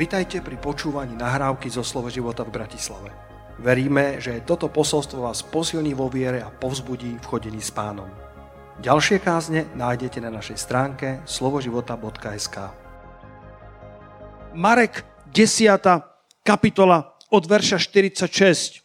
Vitajte pri počúvaní nahrávky zo Slovo života v Bratislave. Veríme, že toto posolstvo vás posilní vo viere a povzbudí v chodení s pánom. Ďalšie kázne nájdete na našej stránke slovoživota.sk Marek 10. kapitola od verša 46.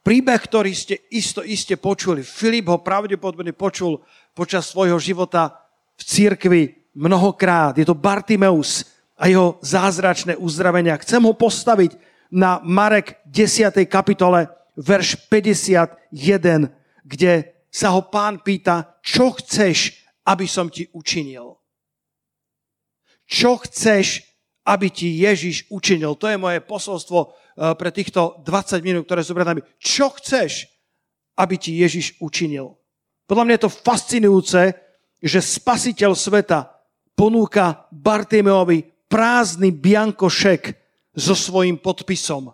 Príbeh, ktorý ste isto iste počuli. Filip ho pravdepodobne počul počas svojho života v cirkvi mnohokrát. Je to Bartimeus, a jeho zázračné uzdravenia. Chcem ho postaviť na Marek 10. kapitole, verš 51, kde sa ho pán pýta, čo chceš, aby som ti učinil? Čo chceš, aby ti Ježiš učinil? To je moje posolstvo eh, pre týchto 20 minút, ktoré sú pred nami. Čo chceš, aby ti Ježiš učinil? Podľa mňa je to fascinujúce, že spasiteľ sveta ponúka Bartimeovi prázdny biankošek so svojím podpisom.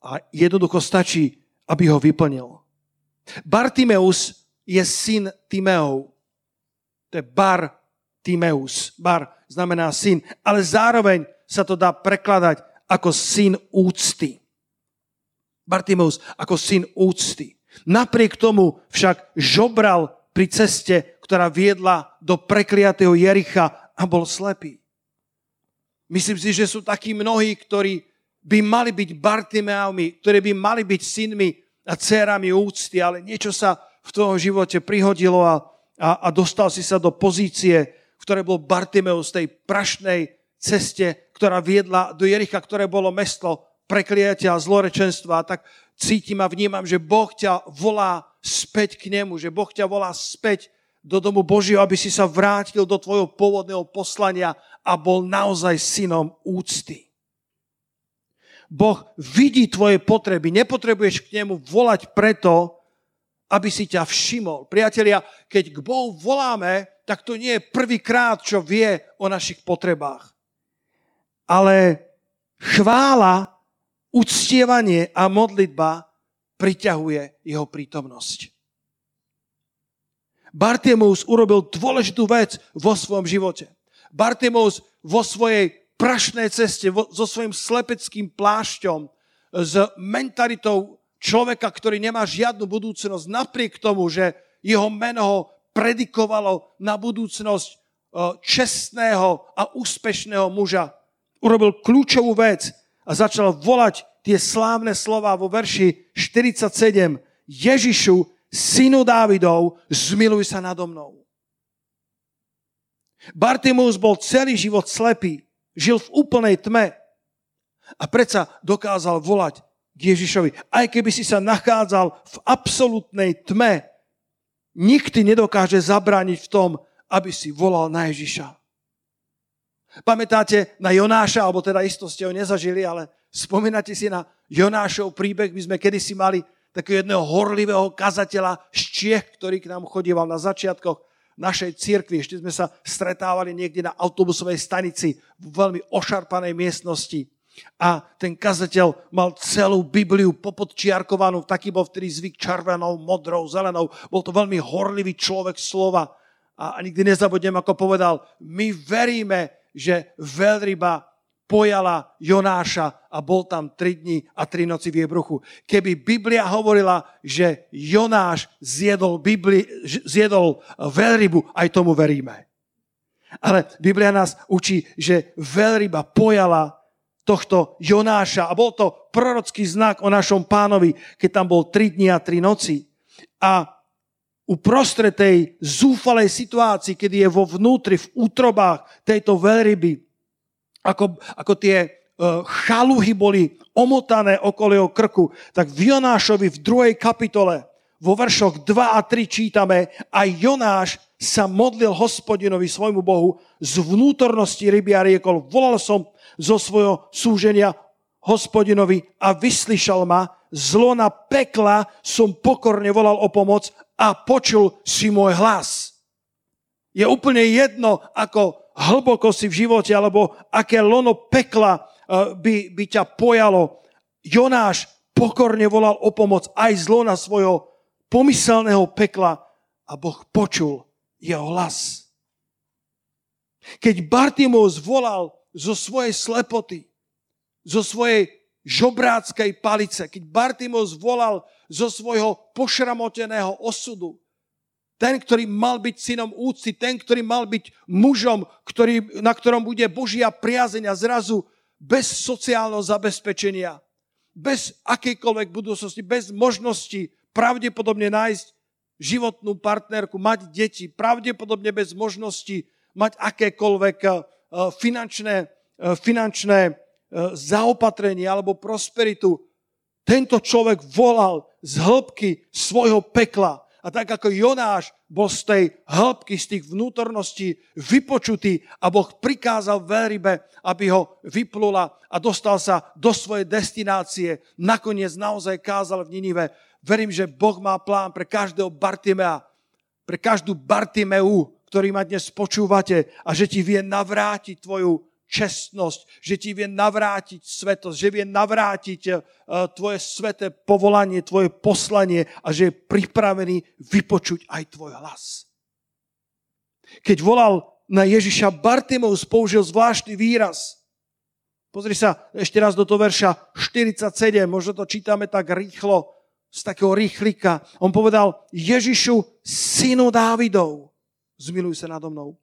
A jednoducho stačí, aby ho vyplnil. Bartimeus je syn Timeov. To je Bar Timeus. Bar znamená syn, ale zároveň sa to dá prekladať ako syn úcty. Bartimeus ako syn úcty. Napriek tomu však žobral pri ceste, ktorá viedla do prekliatého Jericha a bol slepý. Myslím si, že sú takí mnohí, ktorí by mali byť Bartimeami, ktorí by mali byť synmi a dcerami úcty, ale niečo sa v tom živote prihodilo a, a, a dostal si sa do pozície, v ktorej bol Bartimeus tej prašnej ceste, ktorá viedla do Jericha, ktoré bolo mesto prekliatia a zlorečenstva. Tak cítim a vnímam, že Boh ťa volá späť k nemu, že Boh ťa volá späť do domu Božieho, aby si sa vrátil do tvojho pôvodného poslania a bol naozaj synom úcty. Boh vidí tvoje potreby, nepotrebuješ k nemu volať preto, aby si ťa všimol. Priatelia, keď k Bohu voláme, tak to nie je prvýkrát, čo vie o našich potrebách. Ale chvála, uctievanie a modlitba priťahuje jeho prítomnosť. Bartimeus urobil dôležitú vec vo svojom živote. Bartimeus vo svojej prašnej ceste, vo, so svojím slepeckým plášťom, s mentalitou človeka, ktorý nemá žiadnu budúcnosť, napriek tomu, že jeho meno ho predikovalo na budúcnosť e, čestného a úspešného muža. Urobil kľúčovú vec a začal volať tie slávne slova vo verši 47. Ježišu, synu Dávidov, zmiluj sa nado mnou. Bartimus bol celý život slepý, žil v úplnej tme a predsa dokázal volať k Ježišovi. Aj keby si sa nachádzal v absolútnej tme, nikdy nedokáže zabrániť v tom, aby si volal na Ježiša. Pamätáte na Jonáša, alebo teda isto ste ho nezažili, ale spomínate si na Jonášov príbeh, my sme kedysi mali takého jedného horlivého kazateľa z Čiech, ktorý k nám chodíval na začiatkoch našej cirkvi. Ešte sme sa stretávali niekde na autobusovej stanici v veľmi ošarpanej miestnosti. A ten kazateľ mal celú Bibliu popodčiarkovanú, taký bol vtedy zvyk červenou, modrou, zelenou. Bol to veľmi horlivý človek slova. A nikdy nezabudnem, ako povedal, my veríme, že veľryba pojala Jonáša a bol tam tri dni a tri noci v jej bruchu. Keby Biblia hovorila, že Jonáš zjedol, Bibli, zjedol veľrybu, aj tomu veríme. Ale Biblia nás učí, že veľryba pojala tohto Jonáša a bol to prorocký znak o našom pánovi, keď tam bol tri dni a tri noci. A uprostred tej zúfalej situácii, kedy je vo vnútri, v útrobách tejto veľryby, ako, ako tie uh, chaluhy boli omotané okolo jeho krku, tak v Jonášovi v druhej kapitole vo veršoch 2 a 3 čítame, a Jonáš sa modlil hospodinovi svojmu Bohu z vnútornosti ryby a riekol, volal som zo svojho súženia hospodinovi a vyslyšal ma, zlo na pekla som pokorne volal o pomoc a počul si môj hlas. Je úplne jedno, ako hlboko si v živote, alebo aké lono pekla eh, by, by ťa pojalo. Jonáš pokorne volal o pomoc aj zlo na svojho pomyselného pekla a Boh počul jeho hlas. Keď Bartimus volal zo svojej slepoty, zo svojej žobráckej palice, keď Bartimos volal zo svojho pošramoteného osudu, ten, ktorý mal byť synom úcty, ten, ktorý mal byť mužom, ktorý, na ktorom bude Božia priazeň a zrazu bez sociálneho zabezpečenia, bez akejkoľvek budúcnosti, bez možnosti pravdepodobne nájsť životnú partnerku, mať deti, pravdepodobne bez možnosti mať akékoľvek eh, finančné, eh, finančné eh, zaopatrenie alebo prosperitu. Tento človek volal z hĺbky svojho pekla a tak ako Jonáš bol z tej hĺbky, z tých vnútorností vypočutý a Boh prikázal veľrybe, aby ho vyplula a dostal sa do svojej destinácie. Nakoniec naozaj kázal v Ninive. Verím, že Boh má plán pre každého Bartimea, pre každú Bartimeu, ktorý ma dnes počúvate a že ti vie navrátiť tvoju čestnosť, že ti vie navrátiť svetosť, že vie navrátiť eh, tvoje sveté povolanie, tvoje poslanie a že je pripravený vypočuť aj tvoj hlas. Keď volal na Ježiša, Bartimovs použil zvláštny výraz. Pozri sa ešte raz do toho verša 47, možno to čítame tak rýchlo, z takého rýchlika. On povedal, Ježišu, synu Dávidov, zmiluj sa nado mnou.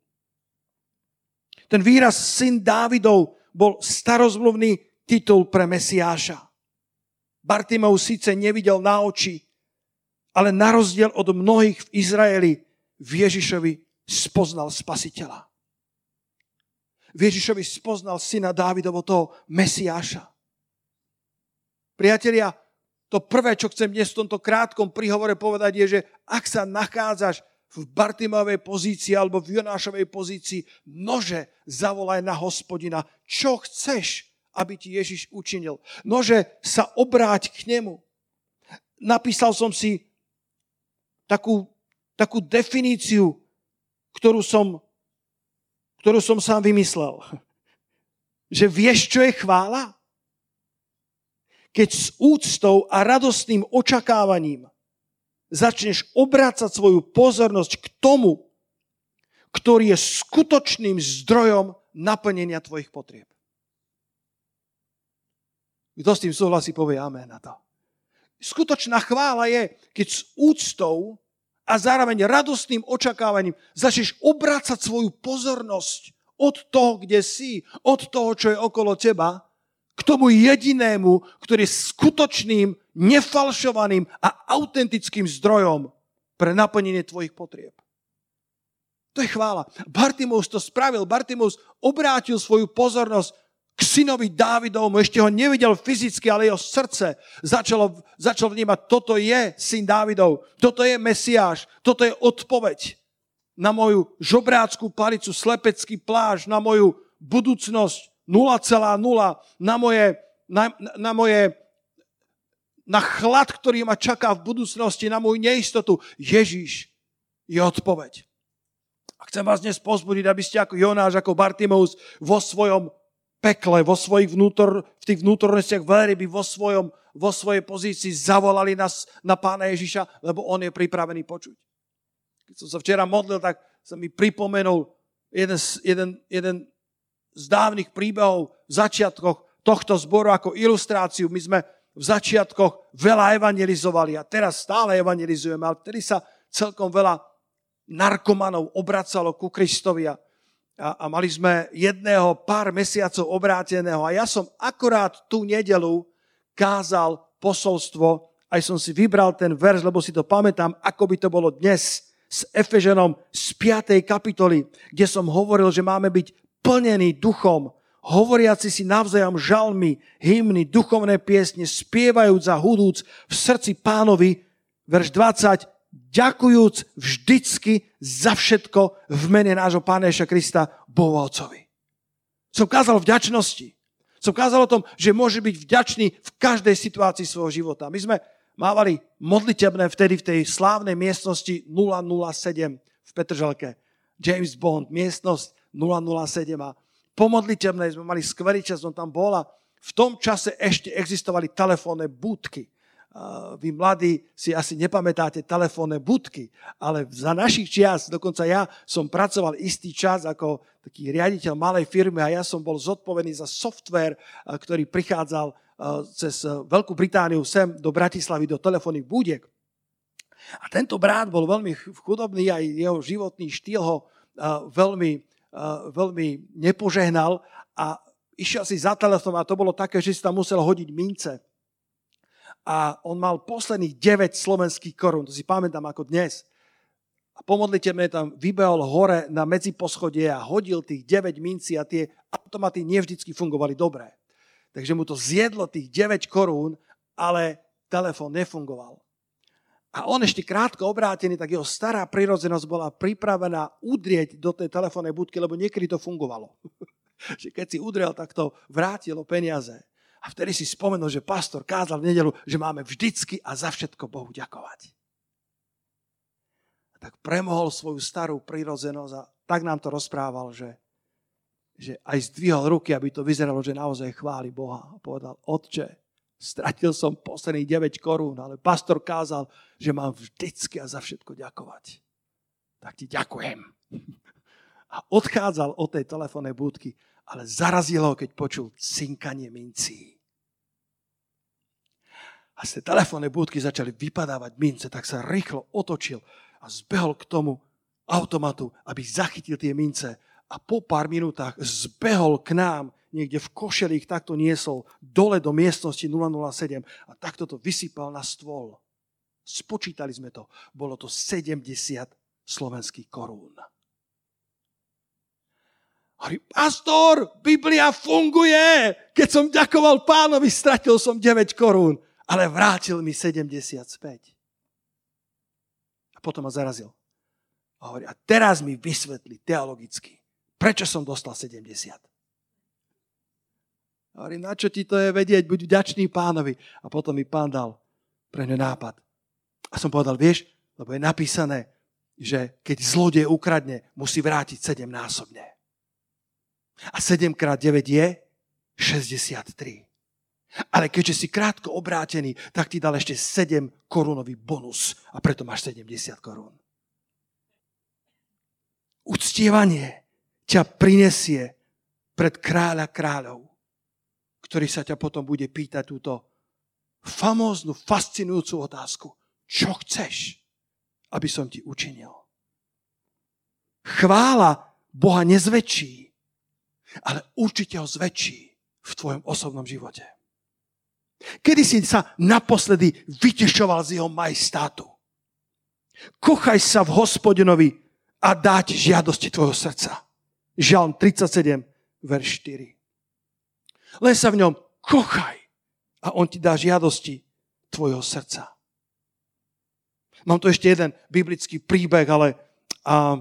Ten výraz syn Dávidov bol starozmluvný titul pre Mesiáša. Bartimov síce nevidel na oči, ale na rozdiel od mnohých v Izraeli v Ježišovi spoznal spasiteľa. V Ježišovi spoznal syna Dávidovo toho Mesiáša. Priatelia, to prvé, čo chcem dnes v tomto krátkom príhovore povedať, je, že ak sa nachádzaš v Bartimovej pozícii alebo v Jonášovej pozícii, nože zavolaj na hospodina, čo chceš, aby ti Ježiš učinil. Nože sa obráť k nemu. Napísal som si takú, takú definíciu, ktorú som, ktorú som sám vymyslel. Že vieš, čo je chvála? Keď s úctou a radostným očakávaním začneš obrácať svoju pozornosť k tomu, ktorý je skutočným zdrojom naplnenia tvojich potrieb. Kto s tým súhlasí, povie amen na to. Skutočná chvála je, keď s úctou a zároveň radostným očakávaním začneš obrácať svoju pozornosť od toho, kde si, od toho, čo je okolo teba, k tomu jedinému, ktorý je skutočným nefalšovaným a autentickým zdrojom pre naplnenie tvojich potrieb. To je chvála. Bartimus to spravil. Bartimus obrátil svoju pozornosť k synovi Dávidovmu. Ešte ho nevidel fyzicky, ale jeho srdce začalo, začalo vnímať, toto je syn Dávidov, toto je Mesiáš, toto je odpoveď na moju žobráckú palicu, slepecký pláž, na moju budúcnosť 0,0, na moje, na, na moje na chlad, ktorý ma čaká v budúcnosti, na moju neistotu. Ježíš je odpoveď. A chcem vás dnes pozbudiť, aby ste ako Jonáš, ako Bartimeus vo svojom pekle, vo svojich vnútor, v tých vnútornostiach veľryby, vo, svojom, vo svojej pozícii zavolali nás na pána Ježiša, lebo on je pripravený počuť. Keď som sa včera modlil, tak sa mi pripomenul jeden, jeden, jeden z dávnych príbehov v začiatkoch tohto zboru ako ilustráciu. My sme v začiatkoch veľa evangelizovali a teraz stále evangelizujeme, ale vtedy sa celkom veľa narkomanov obracalo ku Kristovi a, a, a mali sme jedného pár mesiacov obráteného a ja som akorát tú nedelu kázal posolstvo, aj som si vybral ten verš, lebo si to pamätám, ako by to bolo dnes s Efeženom z 5. kapitoly, kde som hovoril, že máme byť plnení duchom, hovoriaci si navzájom žalmy, hymny, duchovné piesne, spievajúc a hudúc v srdci pánovi, verš 20, ďakujúc vždycky za všetko v mene nášho Pána Krista, Bohu Otcovi. Som kázal vďačnosti. Som kázal o tom, že môže byť vďačný v každej situácii svojho života. My sme mávali modlitebné vtedy v tej slávnej miestnosti 007 v Petržalke. James Bond, miestnosť 007 a po modlitebnej sme mali skvelý čas, on tam bol a v tom čase ešte existovali telefónne budky. vy mladí si asi nepamätáte telefónne budky, ale za našich čias, dokonca ja som pracoval istý čas ako taký riaditeľ malej firmy a ja som bol zodpovedný za software, ktorý prichádzal cez Veľkú Britániu sem do Bratislavy, do telefónnych búdiek. A tento brat bol veľmi chudobný, aj jeho životný štýl ho veľmi, veľmi nepožehnal a išiel si za telefón a to bolo také, že si tam musel hodiť mince. A on mal posledných 9 slovenských korún, to si pamätám ako dnes. A pomodlite mne tam vybehol hore na medziposchodie a hodil tých 9 minci a tie automaty nevždycky fungovali dobre. Takže mu to zjedlo tých 9 korún, ale telefón nefungoval. A on ešte krátko obrátený, tak jeho stará prirodzenosť bola pripravená udrieť do tej telefónnej budky, lebo niekedy to fungovalo. že keď si udrel, tak to vrátilo peniaze. A vtedy si spomenul, že pastor kázal v nedelu, že máme vždycky a za všetko Bohu ďakovať. A tak premohol svoju starú prírodzenosť a tak nám to rozprával, že, že aj zdvihol ruky, aby to vyzeralo, že naozaj chváli Boha. A povedal, otče, stratil som posledných 9 korún, ale pastor kázal, že mám vždycky a za všetko ďakovať. Tak ti ďakujem a odchádzal od tej telefónnej budky, ale zarazilo ho, keď počul cinkanie mincí. A z tej telefónnej budky začali vypadávať mince, tak sa rýchlo otočil a zbehol k tomu automatu, aby zachytil tie mince. A po pár minútach zbehol k nám, niekde v košeli ich takto niesol, dole do miestnosti 007 a takto to vysypal na stôl. Spočítali sme to. Bolo to 70 slovenských korún. Hovorí, pastor, Biblia funguje. Keď som ďakoval pánovi, stratil som 9 korún, ale vrátil mi 75. A potom ma zarazil. A hovorí, a teraz mi vysvetli teologicky, prečo som dostal 70. A hovorí, na čo ti to je vedieť, buď vďačný pánovi. A potom mi pán dal pre ňu nápad. A som povedal, vieš, lebo je napísané, že keď zlodej ukradne, musí vrátiť sedem násobne. A 7 krát 9 je 63. Ale keďže si krátko obrátený, tak ti dal ešte 7 korunový bonus a preto máš 70 korún. Uctievanie ťa prinesie pred kráľa kráľov, ktorý sa ťa potom bude pýtať túto famóznu, fascinujúcu otázku. Čo chceš, aby som ti učinil? Chvála Boha nezväčší, ale určite ho zväčší v tvojom osobnom živote. Kedy si sa naposledy vytešoval z jeho majestátu? Kochaj sa v hospodinovi a dať žiadosti tvojho srdca. Žalm 37, verš 4. Len sa v ňom kochaj a on ti dá žiadosti tvojho srdca. Mám tu ešte jeden biblický príbeh, ale a,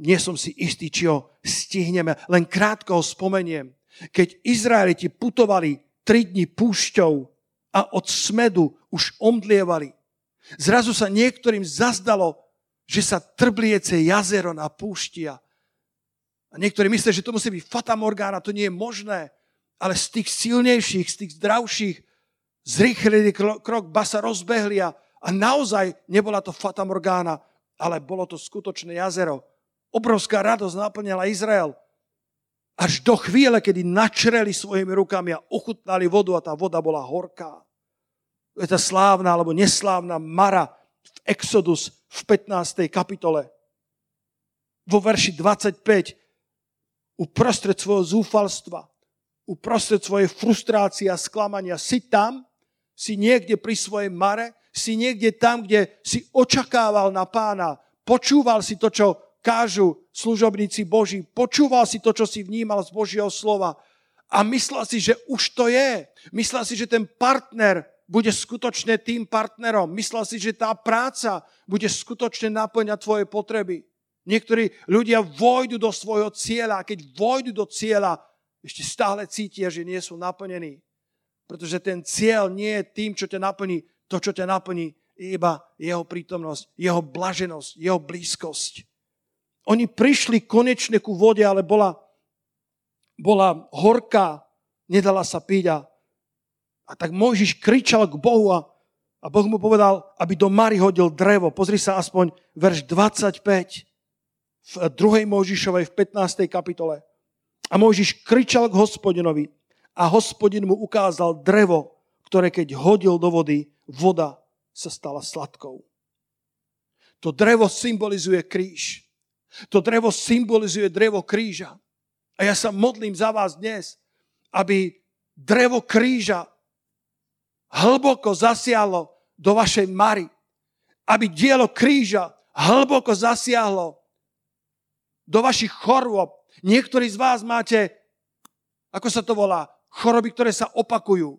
nie som si istý, či ho stihneme. Len krátko ho spomeniem. Keď Izraeliti putovali tri dni púšťou a od smedu už omdlievali, zrazu sa niektorým zazdalo, že sa trbliece jazero na púšti a niektorí myslia, že to musí byť fatamorgána, to nie je možné, ale z tých silnejších, z tých zdravších zrýchlili krok, ba sa rozbehli a, a naozaj nebola to fatamorgána, ale bolo to skutočné jazero. Obrovská radosť naplňala Izrael. Až do chvíle, kedy načreli svojimi rukami a ochutnali vodu a tá voda bola horká. To je tá slávna alebo neslávna Mara v Exodus v 15. kapitole. Vo verši 25 uprostred svojho zúfalstva, uprostred svojej frustrácie a sklamania si tam, si niekde pri svojej Mare, si niekde tam, kde si očakával na pána, počúval si to, čo kážu služobníci Boží. Počúval si to, čo si vnímal z Božieho slova a myslel si, že už to je. Myslel si, že ten partner bude skutočne tým partnerom. Myslel si, že tá práca bude skutočne naplňať tvoje potreby. Niektorí ľudia vojdu do svojho cieľa a keď vojdu do cieľa, ešte stále cítia, že nie sú naplnení. Pretože ten cieľ nie je tým, čo ťa naplní. To, čo ťa naplní, je iba jeho prítomnosť, jeho blaženosť, jeho blízkosť. Oni prišli konečne ku vode, ale bola, bola horká, nedala sa piť a, a tak Mojžiš kričal k Bohu a A Boh mu povedal, aby do Mary hodil drevo. Pozri sa aspoň verš 25 v 2. Mojžišovej v 15. kapitole. A Mojžiš kričal k hospodinovi a hospodin mu ukázal drevo, ktoré keď hodil do vody, voda sa stala sladkou. To drevo symbolizuje kríž. To drevo symbolizuje drevo kríža. A ja sa modlím za vás dnes, aby drevo kríža hlboko zasiahlo do vašej Mary. Aby dielo kríža hlboko zasiahlo do vašich chorôb. Niektorí z vás máte, ako sa to volá, choroby, ktoré sa opakujú.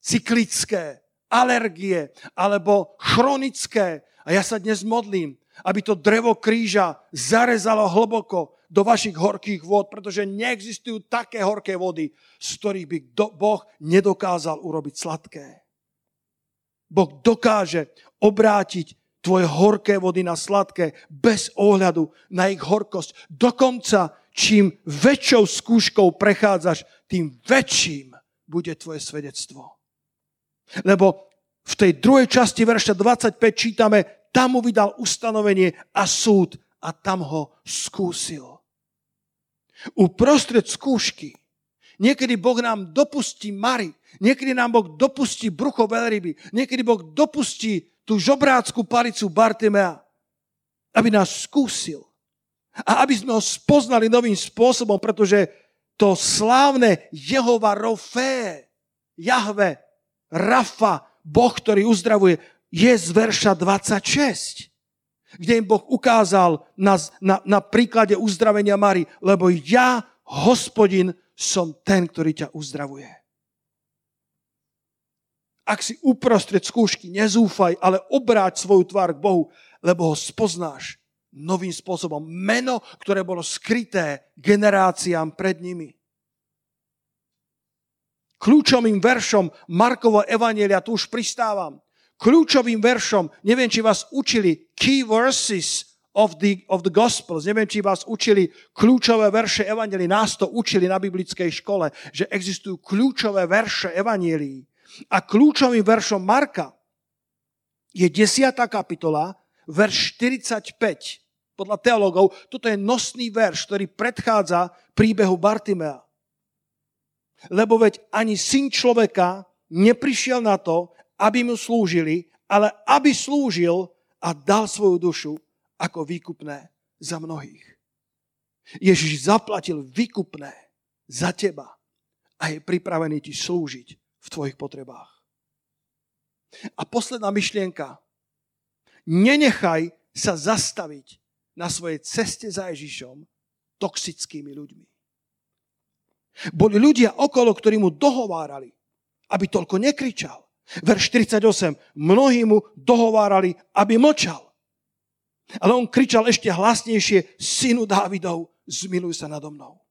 Cyklické, alergie alebo chronické. A ja sa dnes modlím, aby to drevo kríža zarezalo hlboko do vašich horkých vod, pretože neexistujú také horké vody, z ktorých by Boh nedokázal urobiť sladké. Boh dokáže obrátiť tvoje horké vody na sladké bez ohľadu na ich horkosť. Dokonca, čím väčšou skúškou prechádzaš, tým väčším bude tvoje svedectvo. Lebo v tej druhej časti verša 25 čítame, tam mu vydal ustanovenie a súd a tam ho skúsil. Uprostred skúšky Niekedy Boh nám dopustí Mary, niekedy nám Boh dopustí brucho veľryby, niekedy Boh dopustí tú žobrácku palicu Bartimea, aby nás skúsil. A aby sme ho spoznali novým spôsobom, pretože to slávne Jehova Rofé, Jahve, Rafa, Boh, ktorý uzdravuje, je z verša 26, kde im Boh ukázal na, na, na príklade uzdravenia Mary, lebo ja, hospodin, som ten, ktorý ťa uzdravuje. Ak si uprostred skúšky, nezúfaj, ale obráť svoju tvár k Bohu, lebo ho spoznáš novým spôsobom. Meno, ktoré bolo skryté generáciám pred nimi. Kľúčovým veršom Markovo Evanielia, tu už pristávam, kľúčovým veršom, neviem, či vás učili, key verses of the, of the Gospels. Neviem, či vás učili kľúčové verše Evangelii. Nás to učili na biblickej škole, že existujú kľúčové verše Evangelii. A kľúčovým veršom Marka je 10. kapitola, verš 45. Podľa teologov, toto je nosný verš, ktorý predchádza príbehu Bartimea. Lebo veď ani syn človeka neprišiel na to, aby mu slúžili, ale aby slúžil a dal svoju dušu ako výkupné za mnohých. Ježiš zaplatil výkupné za teba a je pripravený ti slúžiť v tvojich potrebách. A posledná myšlienka. Nenechaj sa zastaviť na svojej ceste za Ježišom toxickými ľuďmi. Boli ľudia okolo, ktorí mu dohovárali, aby toľko nekričal. Verš 48. Mnohí mu dohovárali, aby mlčal. Ale on kričal ešte hlasnejšie, synu Dávidov, zmiluj sa nado mnou.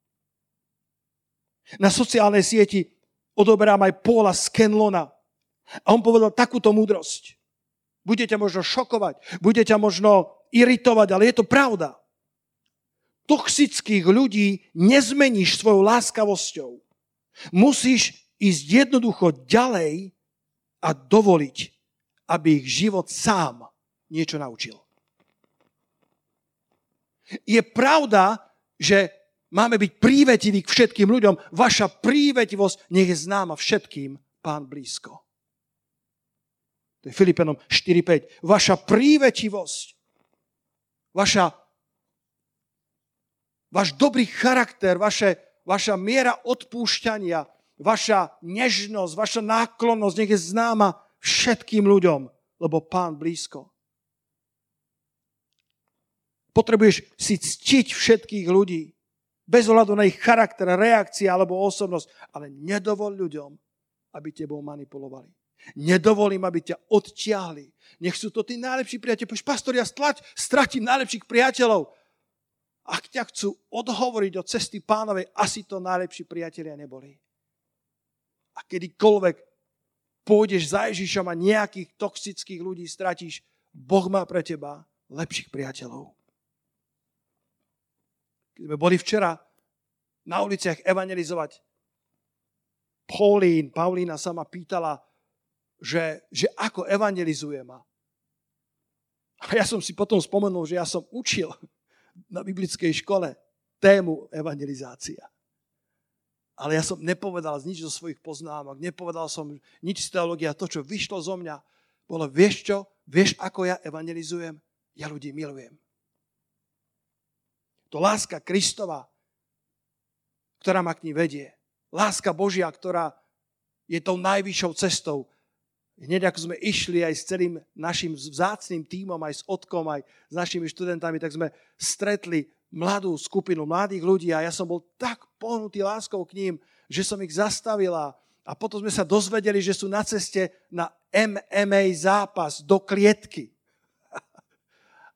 Na sociálnej sieti odoberám aj Paula Skenlona. A on povedal takúto múdrosť. Bude ťa možno šokovať, bude ťa možno iritovať, ale je to pravda. Toxických ľudí nezmeníš svojou láskavosťou. Musíš ísť jednoducho ďalej a dovoliť, aby ich život sám niečo naučil. Je pravda, že máme byť prívetiví k všetkým ľuďom. Vaša prívetivosť nech je známa všetkým, pán blízko. To je Filipenom 4.5. Vaša prívetivosť, vaša, váš dobrý charakter, vaše, vaša miera odpúšťania, vaša nežnosť, vaša náklonnosť nech je známa všetkým ľuďom, lebo pán blízko. Potrebuješ si ctiť všetkých ľudí. Bez ohľadu na ich charakter, reakcia alebo osobnosť. Ale nedovol ľuďom, aby tebou manipulovali. Nedovolím, aby ťa odtiahli. Nech sú to tí najlepší priateľi. Pož, pastor, ja stlač, stratím najlepších priateľov. Ak ťa chcú odhovoriť od cesty pánovej, asi to najlepší priatelia neboli. A kedykoľvek pôjdeš za Ježišom a nejakých toxických ľudí stratíš, Boh má pre teba lepších priateľov. Keď sme boli včera na uliciach evangelizovať, Paulín, Paulína sa ma pýtala, že, že ako evangelizujem. A ja som si potom spomenul, že ja som učil na biblickej škole tému evangelizácia. Ale ja som nepovedal nič zo svojich poznámok, nepovedal som nič z teológia. To, čo vyšlo zo mňa, bolo, vieš čo, vieš, ako ja evangelizujem? Ja ľudí milujem. To láska Kristova, ktorá ma k ní vedie. Láska Božia, ktorá je tou najvyššou cestou. Hneď ako sme išli aj s celým našim vzácným tímom, aj s Otkom, aj s našimi študentami, tak sme stretli mladú skupinu mladých ľudí a ja som bol tak pohnutý láskou k ním, že som ich zastavila a potom sme sa dozvedeli, že sú na ceste na MMA zápas do klietky.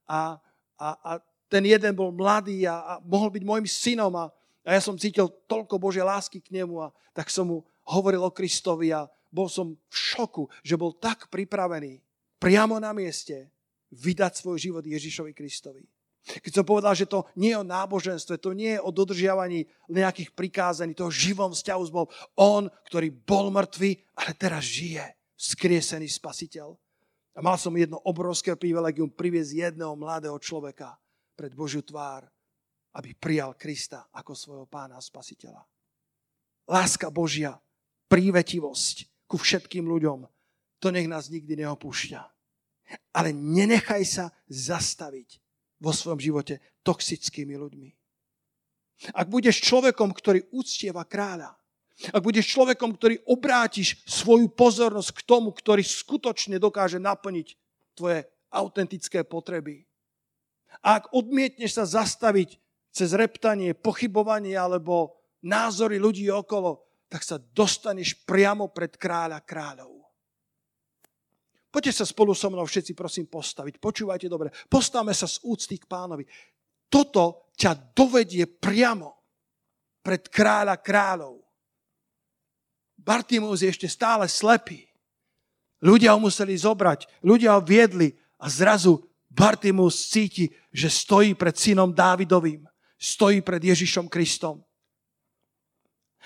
A, a, a ten jeden bol mladý a, a mohol byť môjim synom a, a ja som cítil toľko Božej lásky k nemu a tak som mu hovoril o Kristovi a bol som v šoku, že bol tak pripravený priamo na mieste vydať svoj život Ježišovi Kristovi. Keď som povedal, že to nie je o náboženstve, to nie je o dodržiavaní nejakých prikázaní, toho živom vzťahu s Bohom. On, ktorý bol mŕtvý, ale teraz žije, skriesený spasiteľ. A mal som jedno obrovské privilegium priviesť jedného mladého človeka pred Božiu tvár, aby prijal Krista ako svojho pána a spasiteľa. Láska Božia, prívetivosť ku všetkým ľuďom, to nech nás nikdy neopúšťa. Ale nenechaj sa zastaviť vo svojom živote toxickými ľuďmi. Ak budeš človekom, ktorý uctieva kráľa, ak budeš človekom, ktorý obrátiš svoju pozornosť k tomu, ktorý skutočne dokáže naplniť tvoje autentické potreby. A ak odmietneš sa zastaviť cez reptanie, pochybovanie alebo názory ľudí okolo, tak sa dostaneš priamo pred kráľa kráľov. Poďte sa spolu so mnou všetci prosím postaviť. Počúvajte dobre. Postavme sa z úcty k pánovi. Toto ťa dovedie priamo pred kráľa kráľov. Bartimus je ešte stále slepý. Ľudia ho museli zobrať, ľudia ho viedli a zrazu Bartimus cíti, že stojí pred synom Dávidovým, stojí pred Ježišom Kristom.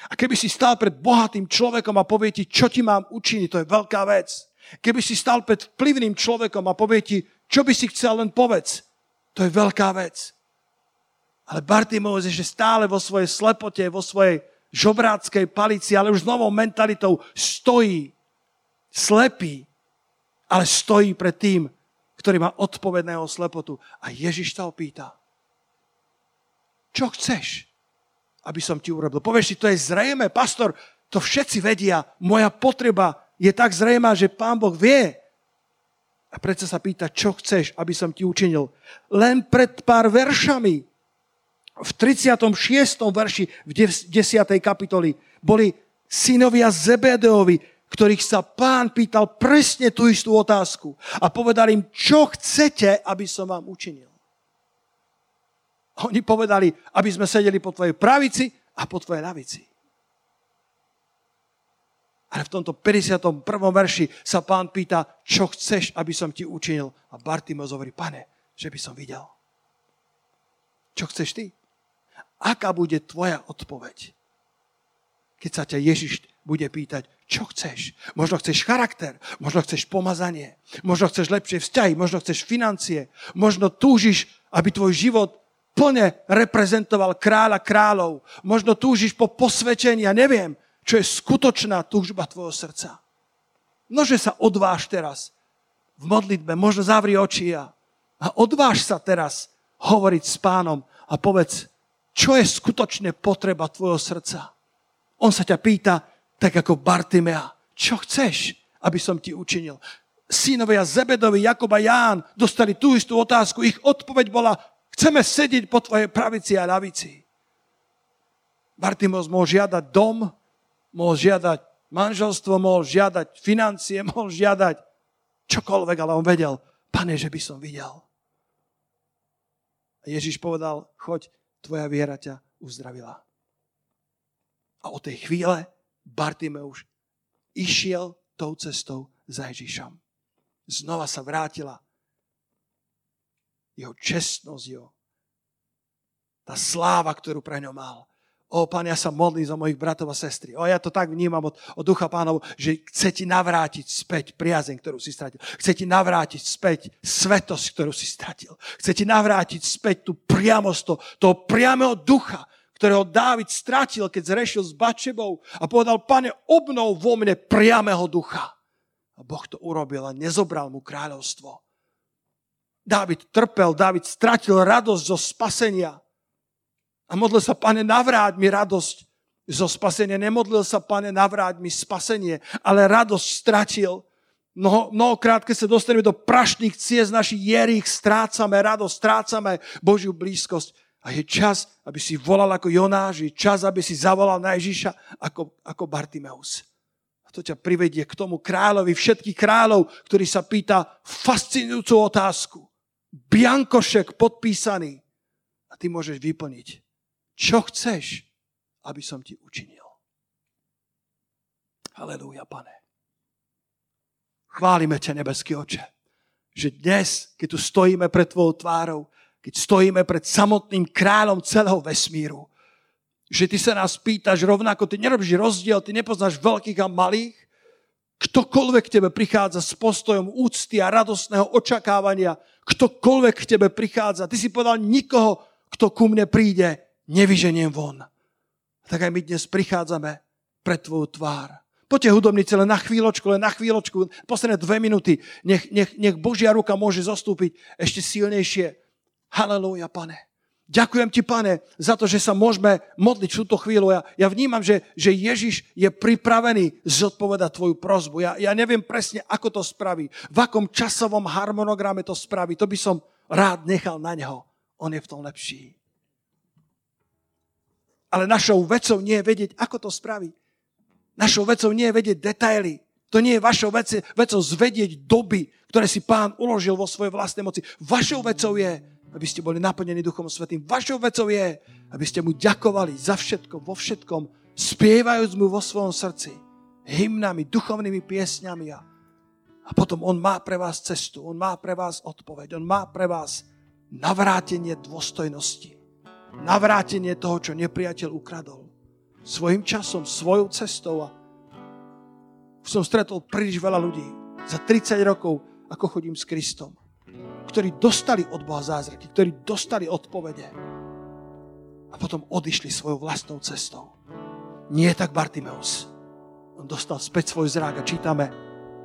A keby si stál pred bohatým človekom a povie ti, čo ti mám učiniť, to je veľká vec. Keby si stal pred vplyvným človekom a povie ti, čo by si chcel, len povedz. To je veľká vec. Ale Bartimeus je stále vo svojej slepote, vo svojej žobráckej palici, ale už s novou mentalitou stojí, slepý, ale stojí pred tým, ktorý má odpovedného slepotu. A Ježiš sa opýta, čo chceš, aby som ti urobil? Povieš si, to je zrejme, pastor, to všetci vedia, moja potreba je tak zrejmá, že Pán Boh vie. A predsa sa pýta, čo chceš, aby som ti učinil. Len pred pár veršami, v 36. verši, v 10. kapitoli, boli synovia Zebedeovi, ktorých sa pán pýtal presne tú istú otázku. A povedal im, čo chcete, aby som vám učinil. Oni povedali, aby sme sedeli po tvojej pravici a po tvojej lavici. Ale v tomto 51. verši sa pán pýta, čo chceš, aby som ti učinil. A Bartimos hovorí, pane, že by som videl. Čo chceš ty? Aká bude tvoja odpoveď? Keď sa ťa Ježiš bude pýtať, čo chceš? Možno chceš charakter, možno chceš pomazanie, možno chceš lepšie vzťahy, možno chceš financie, možno túžiš, aby tvoj život plne reprezentoval kráľa kráľov, možno túžiš po posvedčení, ja neviem, čo je skutočná túžba tvojho srdca. Nože sa odváž teraz v modlitbe, možno zavri oči a, a odváž sa teraz hovoriť s pánom a povedz, čo je skutočne potreba tvojho srdca. On sa ťa pýta, tak ako Bartimea, čo chceš, aby som ti učinil. Synovia Zebedovi, Jakob a Ján dostali tú istú otázku. Ich odpoveď bola, chceme sedieť po tvojej pravici a ľavici. Bartimos mohol žiadať dom, mohol žiadať manželstvo, mohol žiadať financie, mohol žiadať čokoľvek, ale on vedel, pane, že by som videl. A Ježiš povedal, choď, tvoja viera ťa uzdravila. A od tej chvíle Bartimeuš išiel tou cestou za Ježišom. Znova sa vrátila jeho čestnosť, jeho tá sláva, ktorú pre ňo mal, O, pán, ja sa modlím za mojich bratov a sestry. O, ja to tak vnímam od, od ducha pánov, že chce ti navrátiť späť priazeň, ktorú si stratil. Chce ti navrátiť späť svetosť, ktorú si stratil. Chce ti navrátiť späť tú priamosť, to, toho priamého ducha, ktorého Dávid stratil, keď zrešil s Bačebou a povedal, pane, obnov vo mne priamého ducha. A Boh to urobil a nezobral mu kráľovstvo. Dávid trpel, Dávid stratil radosť zo spasenia. A modlil sa, pane, navráť mi radosť zo spasenia. Nemodlil sa, pane, navráť mi spasenie, ale radosť stratil. Mnoho, mnohokrát, keď sa dostaneme do prašných ciest našich jerých, strácame radosť, strácame Božiu blízkosť. A je čas, aby si volal ako Jonáš, je čas, aby si zavolal na Ježiša ako, ako Bartimeus. A to ťa privedie k tomu kráľovi všetkých kráľov, ktorý sa pýta fascinujúcu otázku. Biankošek podpísaný. A ty môžeš vyplniť čo chceš, aby som ti učinil. Halelúja, pane. Chválime ťa, nebeský oče, že dnes, keď tu stojíme pred tvojou tvárou, keď stojíme pred samotným kráľom celého vesmíru, že ty sa nás pýtaš rovnako, ty nerobíš rozdiel, ty nepoznáš veľkých a malých, ktokoľvek k tebe prichádza s postojom úcty a radostného očakávania, ktokoľvek k tebe prichádza, ty si povedal nikoho, kto ku mne príde, nevyženiem von. Tak aj my dnes prichádzame pred tvoju tvár. Poďte hudobníci, len na chvíľočku, len na chvíľočku, posledné dve minúty, nech, nech, nech Božia ruka môže zostúpiť ešte silnejšie. Halelúja, pane. Ďakujem ti, pane, za to, že sa môžeme modliť túto chvíľu. Ja, ja vnímam, že, že Ježiš je pripravený zodpovedať tvoju prozbu. Ja, ja neviem presne, ako to spraví, v akom časovom harmonograme to spraví. To by som rád nechal na neho. On je v tom lepší. Ale našou vecou nie je vedieť, ako to spraví. Našou vecou nie je vedieť detaily. To nie je vašou vecou, vecou zvedieť doby, ktoré si pán uložil vo svojej vlastnej moci. Vašou vecou je, aby ste boli naplnení Duchom Svetým. Vašou vecou je, aby ste mu ďakovali za všetko, vo všetkom, spievajúc mu vo svojom srdci hymnami, duchovnými piesňami a, a potom on má pre vás cestu, on má pre vás odpoveď, on má pre vás navrátenie dôstojnosti navrátenie toho, čo nepriateľ ukradol. Svojim časom, svojou cestou. A som stretol príliš veľa ľudí za 30 rokov, ako chodím s Kristom, ktorí dostali od Boha zázraky, ktorí dostali odpovede a potom odišli svojou vlastnou cestou. Nie tak Bartimeus. On dostal späť svoj zrák a čítame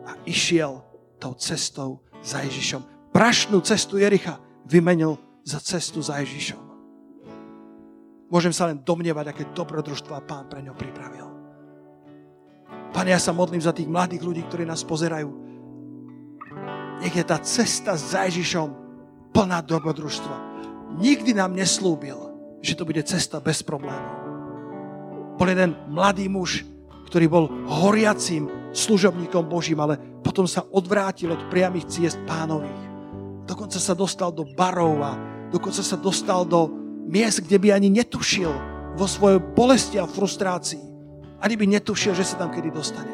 a išiel tou cestou za Ježišom. Prašnú cestu Jericha vymenil za cestu za Ježišom. Môžem sa len domnievať, aké dobrodružstva pán pre ňo pripravil. Pane, ja sa modlím za tých mladých ľudí, ktorí nás pozerajú. Nech je tá cesta za Ježišom plná dobrodružstva. Nikdy nám neslúbil, že to bude cesta bez problémov. Bol jeden mladý muž, ktorý bol horiacím služobníkom Božím, ale potom sa odvrátil od priamých ciest pánových. Dokonca sa dostal do barov a dokonca sa dostal do miest, kde by ani netušil vo svojej bolesti a frustrácii. Ani by netušil, že sa tam kedy dostane.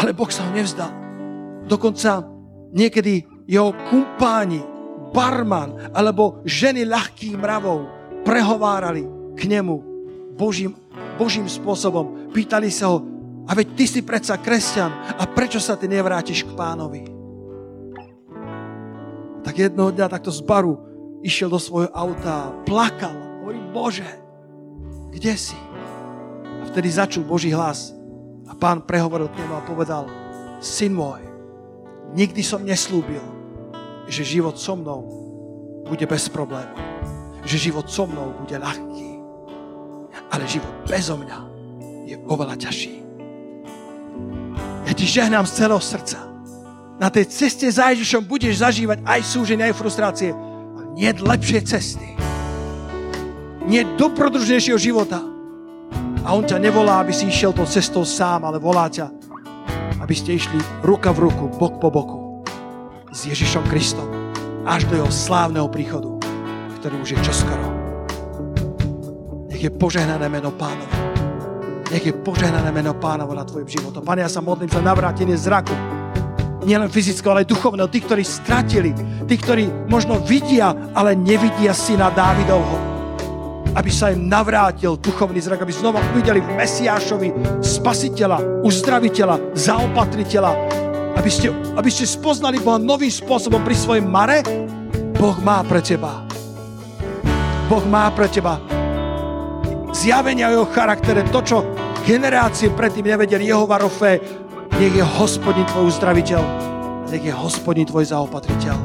Ale Boh sa ho nevzdal. Dokonca niekedy jeho kumpáni, barman alebo ženy ľahkých mravov prehovárali k nemu Božím, Božím spôsobom. Pýtali sa ho, a veď ty si predsa kresťan a prečo sa ty nevrátiš k pánovi? Tak jednoho dňa takto z baru išiel do svojho auta, plakal, hovorí, Bože, kde si? A vtedy začul Boží hlas a pán prehovoril k nemu a povedal, syn môj, nikdy som neslúbil, že život so mnou bude bez problémov. Že život so mnou bude ľahký. Ale život bezo mňa je oveľa ťažší. Ja ti žehnám z celého srdca. Na tej ceste za Ježišom budeš zažívať aj súženie, aj frustrácie nie lepšej cesty. Nie dobrodružnejšieho života. A on ťa nevolá, aby si išiel tou cestou sám, ale volá ťa, aby ste išli ruka v ruku, bok po boku s Ježišom Kristom až do jeho slávneho príchodu, ktorý už je čoskoro. Nech je požehnané meno pánovo. Nech je požehnané meno pánovo na tvojim životom. Pane, ja sa modlím za navrátenie zraku nielen fyzického, ale aj duchovného. Tí, ktorí stratili, tí, ktorí možno vidia, ale nevidia syna Dávidovho. Aby sa im navrátil duchovný zrak, aby znova uvideli v Mesiášovi spasiteľa, uzdraviteľa, zaopatriteľa, aby ste, aby ste spoznali Boha novým spôsobom pri svojom mare, Boh má pre teba. Boh má pre teba zjavenia o jeho charaktere, to, čo generácie predtým nevedeli, jeho varofé, nech je hospodin tvoj uzdraviteľ, nech je hospodin tvoj zaopatriteľ.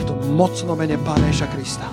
V tom mocnom mene Pána Ježa Krista.